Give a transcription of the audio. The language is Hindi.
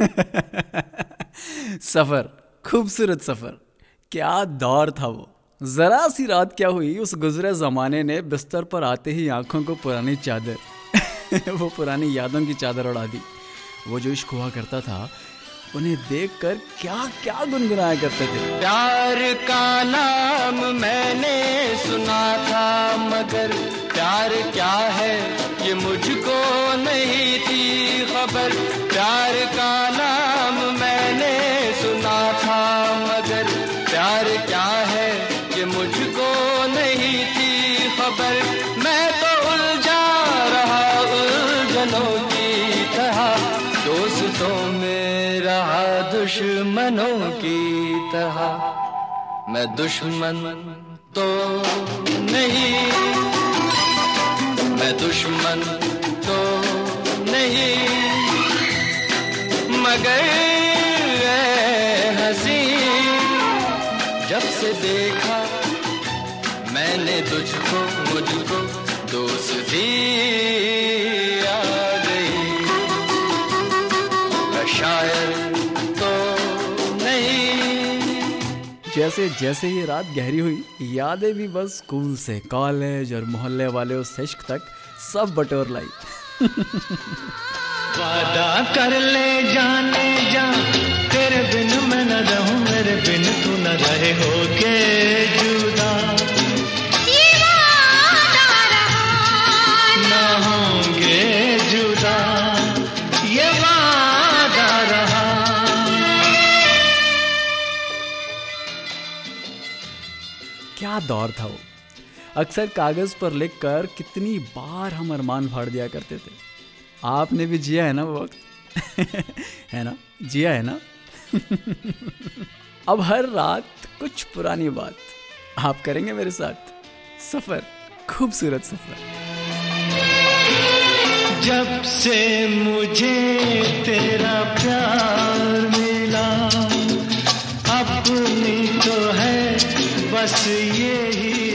सफ़र, खूबसूरत सफ़र। क्या दौर था वो। जरा सी रात क्या हुई, उस गुजरे जमाने ने बिस्तर पर आते ही आँखों को पुरानी चादर, वो पुरानी यादों की चादर उड़ा दी। वो जो इश्क हुआ करता था, उन्हें देखकर क्या क्या गुनगुनाया करते थे। प्यार का नाम मैंने सुना था, मगर प्यार क्या है, ये मुझको नहीं थी खबर। प्यार का प्यार क्या है ये मुझको नहीं थी खबर? मैं तो उलझा रहा उलझनों की तरह। दोस्तों में रहा दुश्मनों की तरह। मैं दुश्मन तो नहीं। मैं दुश्मन तो नहीं। मगर जब से देखा मैंने तुझको मुझको दोस्ती आ गई। शायर तो नहीं। जैसे जैसे ये रात गहरी हुई यादें भी बस स्कूल से कॉलेज और मोहल्ले वाले उस इश्क तक सब बटोर लाई। वादा कर ले जाने जा। तेरे बिन मैं न रहूँ, मेरे बिन तू न रहे हो के जुदा। क्या दौर था वो? अक्सर कागज़ पर लिखकर कितनी बार हम अरमान फाड़ दिया करते थे। आपने भी जिया है ना वो वक्त? है ना? जिया है ना? अब हर रात कुछ पुरानी बात आप करेंगे मेरे साथ। सफ़र, खूबसूरत सफ़र। जब से मुझे तेरा प्यार मिला, अपनी तो है बस यही